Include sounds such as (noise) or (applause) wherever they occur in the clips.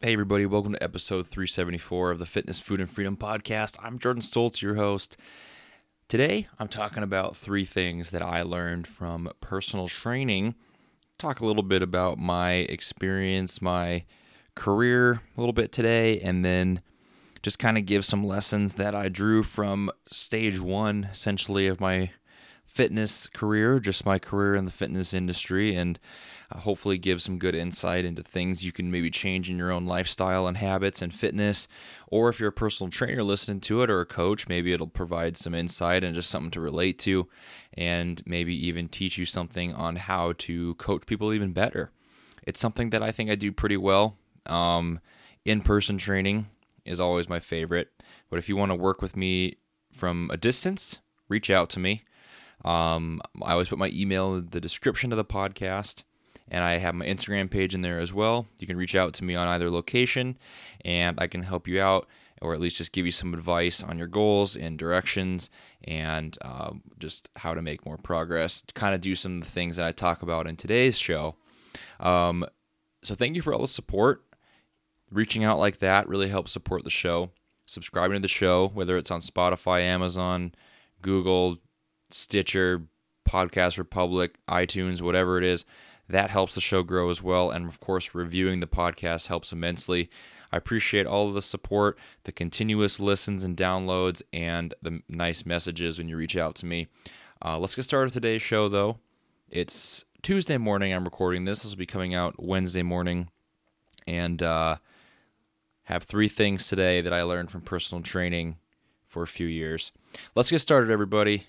Hey, everybody, welcome to episode 374 of the Fitness, Food, and Freedom podcast. I'm Jordan Stoltz, your host. Today, I'm talking about three things that I learned from personal training. Talk a little bit about my experience, my career a little bit today, and then just kind of give some lessons that I drew from stage one, essentially, of my fitness career, just my career in the fitness industry, and uh, hopefully give some good insight into things you can maybe change in your own lifestyle and habits and fitness. Or if you're a personal trainer listening to it or a coach, maybe it'll provide some insight and just something to relate to, and maybe even teach you something on how to coach people even better. It's something that I think I do pretty well. Um, in person training is always my favorite, but if you want to work with me from a distance, reach out to me. Um, I always put my email in the description of the podcast, and I have my Instagram page in there as well. You can reach out to me on either location, and I can help you out, or at least just give you some advice on your goals and directions, and uh, just how to make more progress. Kind of do some of the things that I talk about in today's show. Um, so thank you for all the support. Reaching out like that really helps support the show. Subscribing to the show, whether it's on Spotify, Amazon, Google, Stitcher, Podcast Republic, iTunes, whatever it is, that helps the show grow as well. And of course, reviewing the podcast helps immensely. I appreciate all of the support, the continuous listens and downloads, and the nice messages when you reach out to me. Uh, let's get started with today's show, though. It's Tuesday morning. I'm recording this. This will be coming out Wednesday morning. And uh, have three things today that I learned from personal training for a few years. Let's get started, everybody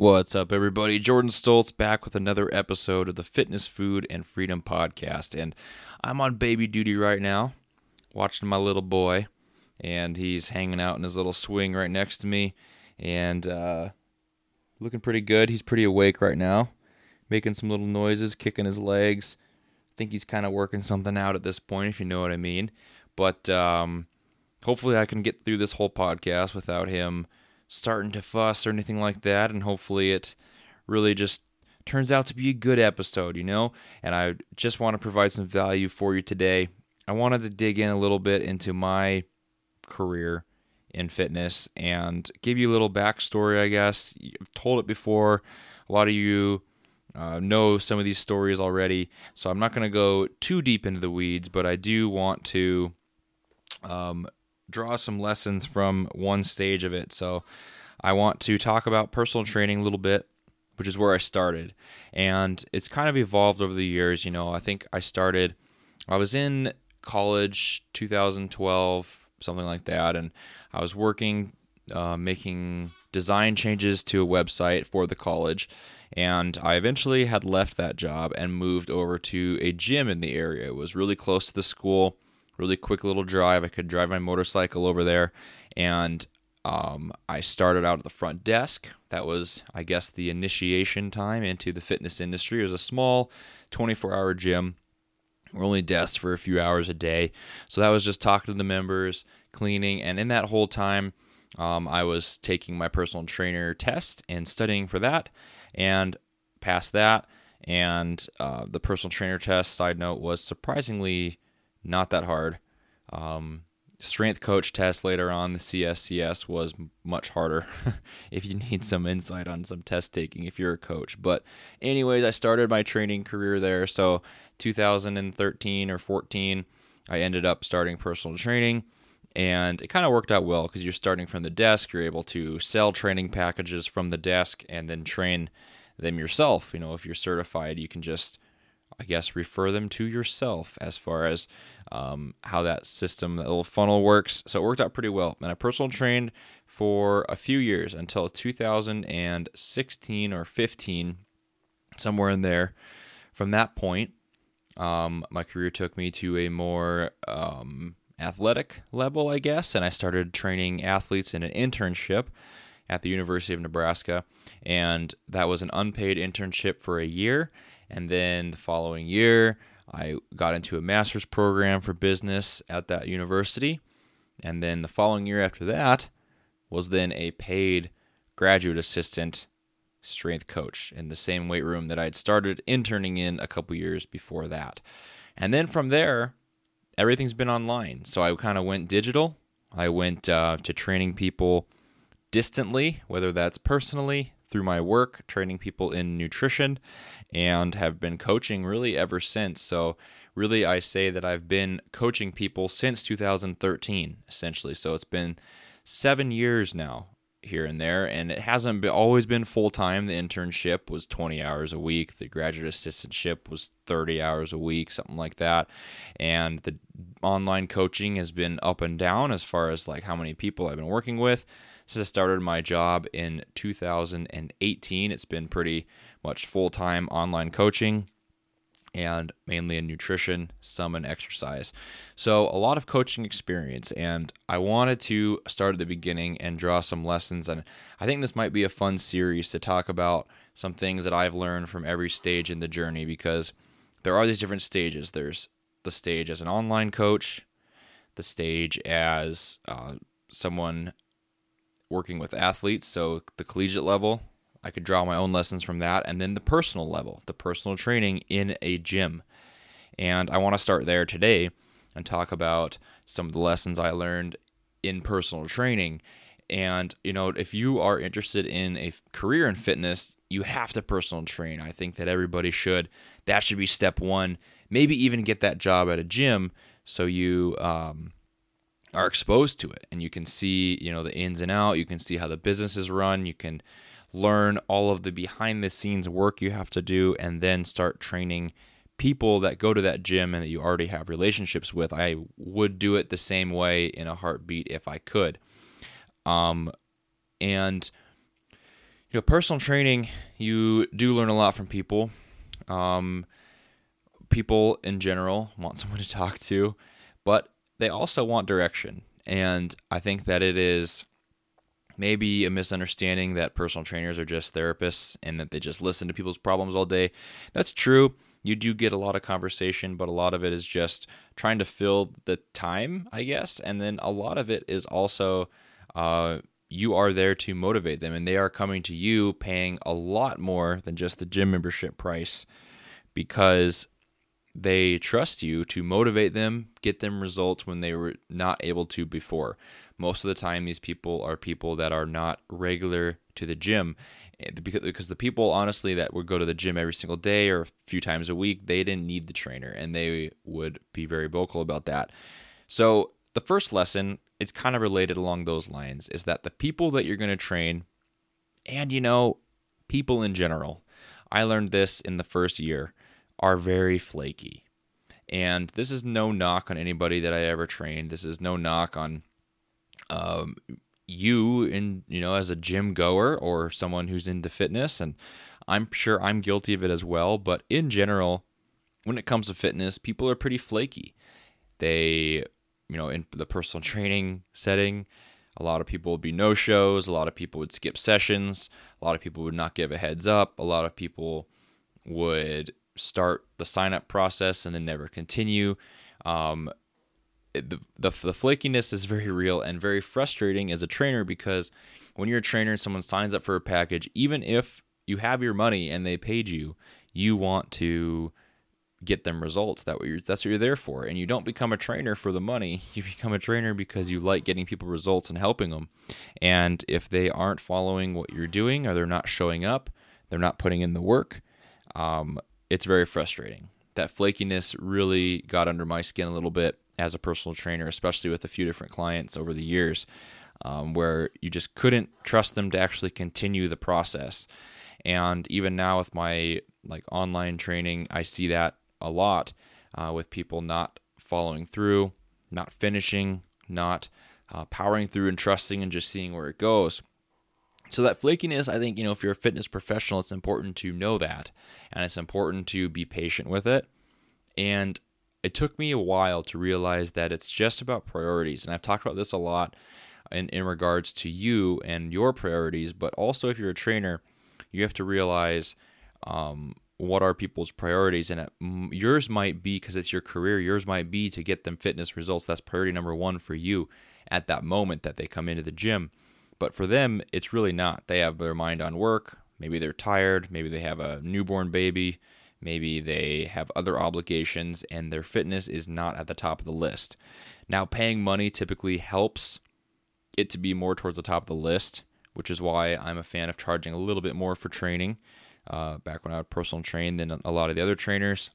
What's up, everybody? Jordan Stoltz back with another episode of the Fitness, Food, and Freedom Podcast. And I'm on baby duty right now, watching my little boy, and he's hanging out in his little swing right next to me, and uh, looking pretty good. He's pretty awake right now, making some little noises, kicking his legs. I think he's kind of working something out at this point, if you know what I mean. But um, hopefully, I can get through this whole podcast without him starting to fuss or anything like that. And hopefully it really just turns out to be a good episode, you know? And I just want to provide some value for you today. I wanted to dig in a little bit into my career in fitness and give you a little backstory, I guess. I've told it before. A lot of you uh, know some of these stories already, so I'm not going to go too deep into the weeds, but I do want to um, draw some lessons from one stage of it. So I want to talk about personal training a little bit, which is where I started. And it's kind of evolved over the years. You know, I think I started, I was in college 2012, something like that. And I was working, uh, making design changes to a website for the college. And I eventually had left that job and moved over to a gym in the area. It was really close to the school really quick little drive. I could drive my motorcycle over there, and um, I started out at the front desk. That was, I guess, the initiation time into the fitness industry. It was a small 24 hour gym. We're only desk for a few hours a day. So that was just talking to the members, cleaning, and in that whole time, um, I was taking my personal trainer test and studying for that, and passed that. And uh, the personal trainer test, side note, was surprisingly not that hard. Um, strength coach test later on, the CSCS was much harder (laughs) if you need some insight on some test taking if you're a coach. But, anyways, I started my training career there. So, 2013 or 14, I ended up starting personal training. And it kind of worked out well because you're starting from the desk. You're able to sell training packages from the desk and then train them yourself. You know, if you're certified, you can just I guess, refer them to yourself as far as um, how that system, that little funnel works. So it worked out pretty well. And I personal trained for a few years until 2016 or 15, somewhere in there. From that point, um, my career took me to a more um, athletic level, I guess, and I started training athletes in an internship at the University of Nebraska. And that was an unpaid internship for a year. And then the following year, I got into a master's program for business at that university. And then the following year after that was then a paid graduate assistant strength coach in the same weight room that I'd started interning in a couple years before that. And then from there, everything's been online. So I kind of went digital. I went uh, to training people distantly, whether that's personally through my work, training people in nutrition, and have been coaching really ever since. So, really, I say that I've been coaching people since 2013, essentially. So, it's been seven years now here and there and it hasn't been, always been full time the internship was 20 hours a week the graduate assistantship was 30 hours a week something like that and the online coaching has been up and down as far as like how many people I've been working with since I started my job in 2018 it's been pretty much full-time online coaching and mainly in nutrition, some in exercise. So, a lot of coaching experience, and I wanted to start at the beginning and draw some lessons. And I think this might be a fun series to talk about some things that I've learned from every stage in the journey because there are these different stages. There's the stage as an online coach, the stage as uh, someone working with athletes, so the collegiate level, I could draw my own lessons from that. And then the personal level, the personal training in a gym. And I want to start there today and talk about some of the lessons I learned in personal training. And, you know, if you are interested in a career in fitness, you have to personal train. I think that everybody should. That should be step one. Maybe even get that job at a gym so you um, are exposed to it and you can see, you know, the ins and out. You can see how the business is run. You can learn all of the behind the scenes work you have to do, and then start training people that go to that gym and that you already have relationships with. I would do it the same way in a heartbeat if I could. Um, and you know, personal training, you do learn a lot from people. Um, people in general want (laughs) someone to talk to, but they also want direction. And I think that it is maybe a misunderstanding that personal trainers are just therapists and that they just listen to people's problems all day. That's true. You do get a lot of conversation, but a lot of it is just trying to fill the time, I guess. And then a lot of it is also uh, you are there to motivate them, and they are coming to you paying a lot more than just the gym membership price because they trust you to motivate them, get them results when they were not able to before. Most of the time, these people are people that are not regular to the gym. Eh, because the people, honestly, that would go to the gym every single day or a few times a week, they didn't need the trainer and they would be very vocal about that. So, the first lesson is kind of related along those lines is that the people that you're going to train, and you know, people in general, I learned this in the first year are very flaky. And this is no knock on anybody that I ever trained. This is no knock on um, you in you know as a gym goer or someone who's into fitness and I'm sure I'm guilty of it as well, but in general, when it comes to fitness, people are pretty flaky. They, you know, in the personal training setting, a lot of people would be no shows, a lot of people would skip sessions, a lot of people would not give a heads up, a lot of people would start the sign up process and then never continue. Um, the, the, the flakiness is very real and very frustrating as a trainer because when you're a trainer and someone signs up for a package, even if you have your money and they paid you, you want to get them results. That what you're, that's what you're there for. And you don't become a trainer for the money. (laughs) You become a trainer because you like getting people results and helping them. And if they aren't following what you're doing or they're not showing up, they're not putting in the work, um, it's very frustrating. That flakiness really got under my skin a little bit as a personal trainer, especially with a few different clients over the years, um, where you just couldn't trust them to actually continue the process. And even now with my like online training, I see that a lot uh, with people not following through, not finishing, not uh, powering through and trusting and just seeing where it goes. So that flakiness, I think, you know, if you're a fitness professional, it's important to know that, and it's important to be patient with it. And it took me a while to realize that it's just about priorities, and I've talked about this a lot in in regards to you and your priorities, but also if you're a trainer, you have to realize um, what are people's priorities, and it, yours might be because it's your career. Yours might be to get them fitness results. That's priority number one for you at that moment that they come into the gym but for them, it's really not. They have their mind on work. Maybe they're tired. Maybe they have a newborn baby. Maybe they have other obligations, and their fitness is not at the top of the list. Now, paying money typically helps it to be more towards the top of the list, which is why I'm a fan of charging a little bit more for training. Uh, back when I would personal train than a lot of the other trainers,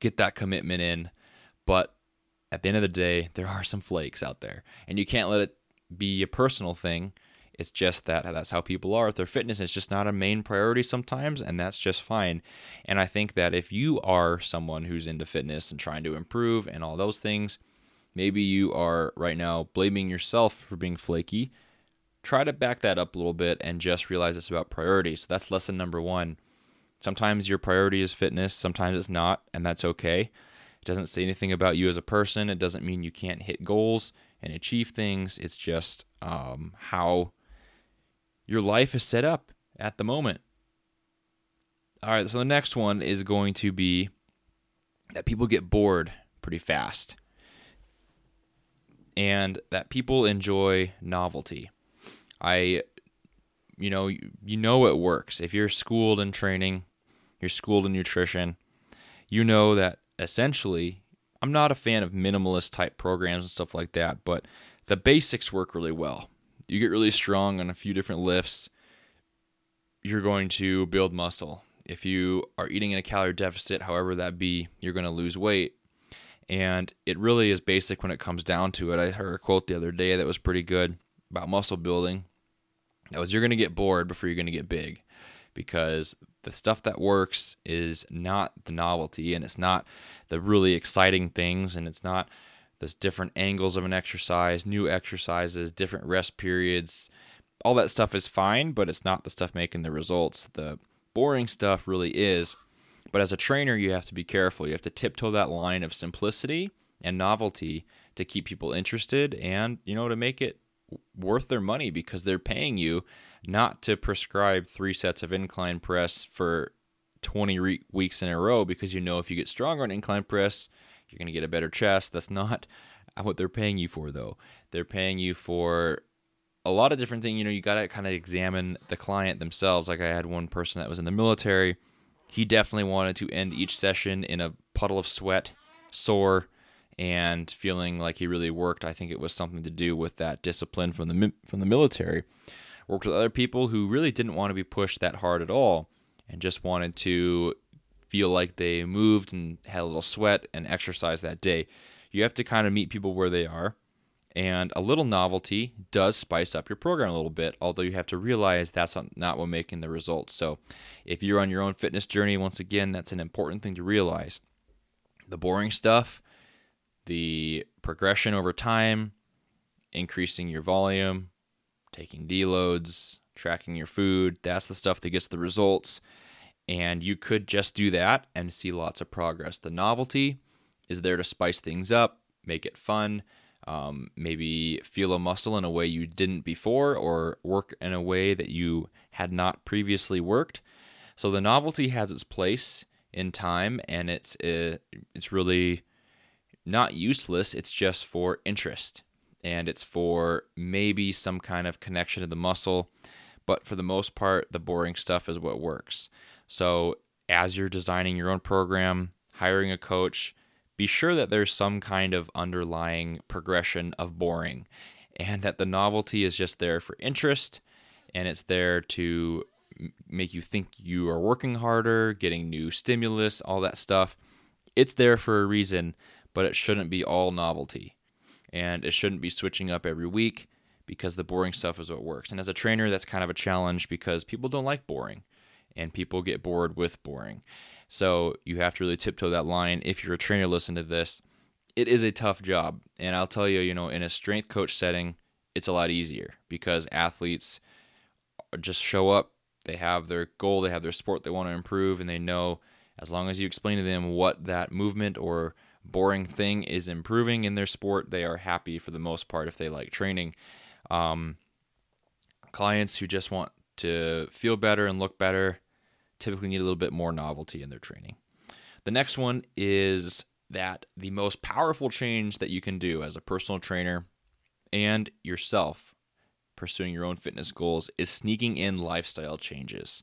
get that commitment in. But at the end of the day, there are some flakes out there, and you can't let it be a personal thing. It's just that that's how people are. Their fitness is just not a main priority sometimes, and that's just fine. And I think that if you are someone who's into fitness and trying to improve and all those things, maybe you are right now blaming yourself for being flaky. Try to back that up a little bit and just realize it's about priorities. So that's lesson number one. Sometimes your priority is fitness, sometimes it's not, and that's okay. It doesn't say anything about you as a person. It doesn't mean you can't hit goals and achieve things. It's just um, how your life is set up at the moment. All right, so the next one is going to be that people get bored pretty fast and that people enjoy novelty. I you know, you know it works. If you're schooled in training, you're schooled in nutrition, you know that essentially I'm not a fan of minimalist type programs and stuff like that, but the basics work really well. You get really strong on a few different lifts, you're going to build muscle. If you are eating in a calorie deficit, however that be, you're going to lose weight. And it really is basic when it comes down to it. I heard a quote the other day that was pretty good about muscle building. That was you're going to get bored before you're going to get big because the stuff that works is not the novelty and it's not the really exciting things and it's not those different angles of an exercise, new exercises, different rest periods. All that stuff is fine, but it's not the stuff making the results. The boring stuff really is. But as a trainer, you have to be careful. You have to tiptoe that line of simplicity and novelty to keep people interested and, you know, to make it worth their money because they're paying you not to prescribe three sets of incline press for 20 re- weeks in a row because you know if you get stronger on incline press, you're going to get a better chest. That's not (laughs) what they're paying you for, though. They're paying you for a lot of different things. You know, you got to kind of examine the client themselves. Like I had one person that was in the military. He definitely wanted to end each session in a puddle of sweat, sore, and feeling like he really worked. I think it was something to do with that discipline from the from the military worked with other people who really didn't want to be pushed that hard at all and just wanted to feel like they moved and had a little sweat and exercise that day. You have to kind of meet people where they are. And a little novelty does spice up your program a little bit, although you have to realize that's not what making the results. So, if you're on your own fitness journey, once again, that's an important thing to realize. The boring stuff, the progression over time, increasing your volume, taking deloads, tracking your food. That's the stuff that gets the results. And you could just do that and see lots of progress. The novelty is there to spice things up, make it fun, um, maybe feel a muscle in a way you didn't before, or work in a way that you had not previously worked. So the novelty has its place in time, and it's uh, it's really not useless. It's just for interest and it's for maybe some kind of connection to the muscle. But for the most part, the boring stuff is what works. So, as you're designing your own program, hiring a coach, be sure that there's some kind of underlying progression of boring and that the novelty is just there for interest and it's there to make you think you are working harder, getting new stimulus, all that stuff. It's there for a reason, but it shouldn't be all novelty and it shouldn't be switching up every week because the boring stuff is what works. And as a trainer, that's kind of a challenge because people don't like boring and people get bored with boring. So you have to really tiptoe that line. If you're a trainer, listen to this. it is a tough job. And I'll tell you, you know, in a strength coach setting, it's a lot easier because athletes just show up, they have their goal, they have their sport they want to improve, and they know as long as you explain to them what that movement or boring thing is improving in their sport, they are happy for the most part if they like training. Um, clients who just want to feel better and look better typically need a little bit more novelty in their training. The next one is that the most powerful change that you can do as a personal trainer and yourself pursuing your own fitness goals is sneaking in lifestyle changes.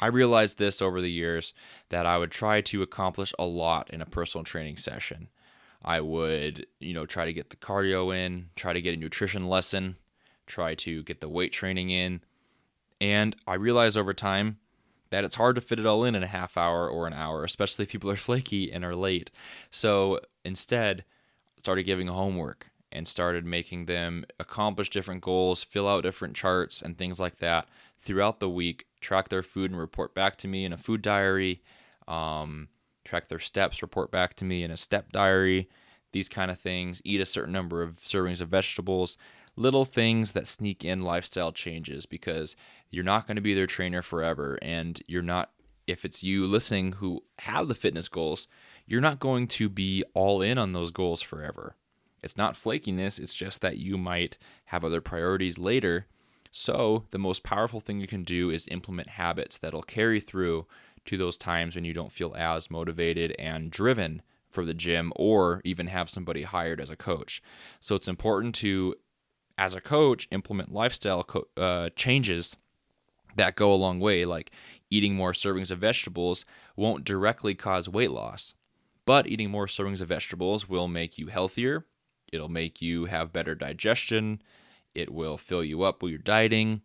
I realized this over the years that I would try to accomplish a lot in a personal training session. I would, you know, try to get the cardio in, try to get a nutrition lesson, try to get the weight training in. And I realized over time that it's hard to fit it all in in a half hour or an hour, especially if people are (laughs) flaky and are late. So instead, started giving homework and started making them accomplish different goals, fill out different charts and things like that throughout the week, track their food and report back to me in a food diary, um, track their steps, report back to me in a step diary, these kind of things, eat a certain number of servings of vegetables, little things that sneak in lifestyle changes because you're not going to be their trainer forever and you're not if it's you listening who have the fitness goals you're not going to be all in on those goals forever. It's not flakiness it's just that you might have other priorities later so the most powerful thing you can do is implement habits that'll carry through to those times when you don't feel as motivated and driven for the gym or even have somebody hired as a coach so it's important to as a coach, implement lifestyle co- uh, changes that go a long way, like eating more servings of vegetables won't directly cause weight loss, but eating more servings of vegetables will make you healthier. It'll make you have better digestion. It will fill you up while you're dieting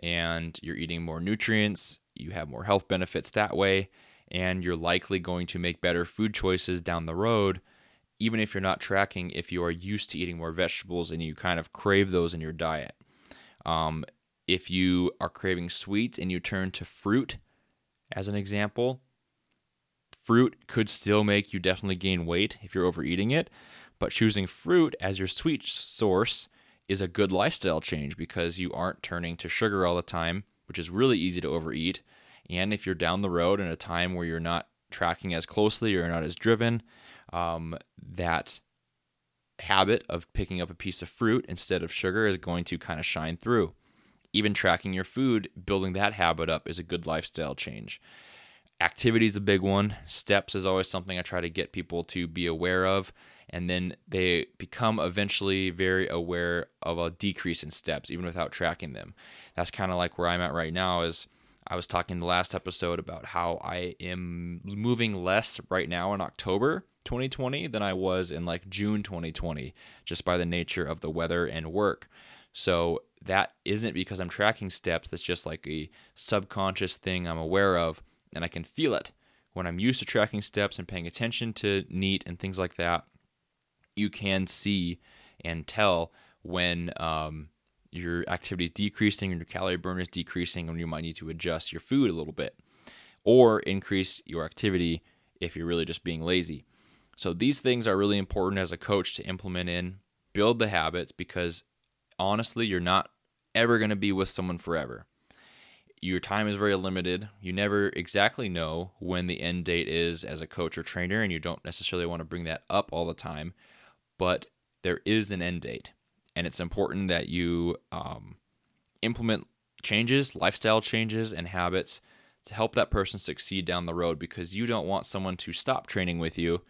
and you're eating more nutrients. You have more health benefits that way, and you're likely going to make better food choices down the road even if you're not tracking, if you are used to eating more vegetables and you kind of crave those in your diet. Um, if you are craving sweets and you turn to fruit, as an example, fruit could still make you definitely gain weight if you're overeating it, but choosing fruit as your sweet source is a good lifestyle change because you aren't turning to sugar all the time, which is really easy to overeat. And if you're down the road in a time where you're not tracking as closely or not as driven, um, that habit of picking up a piece of fruit instead of sugar is going to kind of shine through. Even tracking your food, building that habit up is a good lifestyle change. Activity is a big one. Steps is always something I try to get people to be aware of. And then they become eventually very aware of a decrease in steps, even without tracking them. That's kind of like where I'm at right now is I was talking the last episode about how I am moving less right now in October 2020 than I was in like June 2020, just by the nature of the weather and work. So that isn't because I'm tracking steps, that's just like a subconscious thing I'm aware of, and I can feel it. When I'm used to tracking steps and paying attention to NEAT and things like that, you can see and tell when um, your activity is decreasing and your calorie burn is decreasing, and you might need to adjust your food a little bit or increase your activity if you're really just being lazy. So these things are really important as a coach to implement in, build the habits because honestly, you're not ever going to be with someone forever. Your time is very limited. You never exactly know when the end date is as a coach or trainer, and you don't necessarily want to bring that up all the time. But there is an end date, and it's important that you um, implement changes, lifestyle changes, and habits to help that person succeed down the road because you don't want someone to stop training with you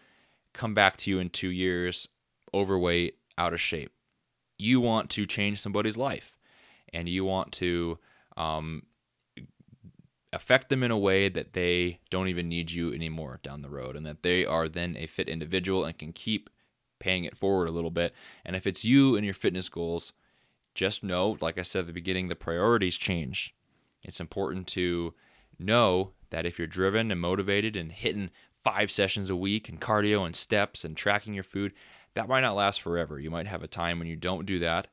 come back to you in two years overweight, out of shape. You want to change somebody's life and you want to um, affect them in a way that they don't even need you anymore down the road and that they are then a fit individual and can keep paying it forward a little bit. And if it's you and your fitness goals, just know, like I said at the beginning, the priorities change. It's important to know that if you're driven and motivated and hitting five sessions a week and cardio and steps and tracking your food, that might not last forever. You might have a time when you don't do that.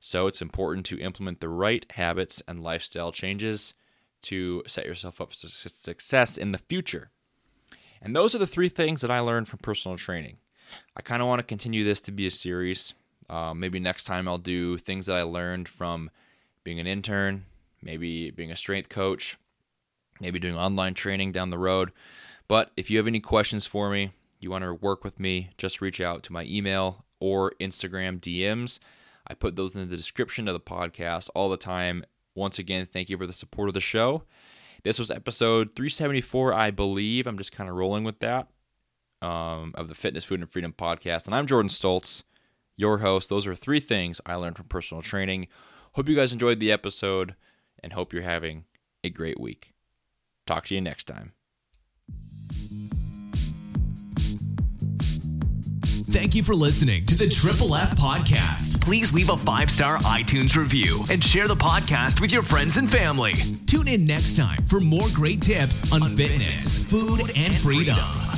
So it's important to implement the right habits and lifestyle changes to set yourself up for success in the future. And those are the three things that I learned from personal training. I kind of want to continue this to be a series. Uh, maybe next time I'll do things that I learned from being an intern, maybe being a strength coach, maybe doing online training down the road. But if you have any questions for me, you want to work with me, just reach out to my email or Instagram DMs. I put those in the description of the podcast all the time. Once again, thank you for the support of the show. This was episode 374, I believe. I'm just kind of rolling with that um, of the Fitness, Food, and Freedom podcast. And I'm Jordan Stoltz, your host. Those are three things I learned from personal training. Hope you guys enjoyed the episode and hope you're having a great week. Talk to you next time. Thank you for listening to the Triple F Podcast. Please leave a five star iTunes review and share the podcast with your friends and family. Tune in next time for more great tips on, on fitness, fitness, food, and freedom. freedom.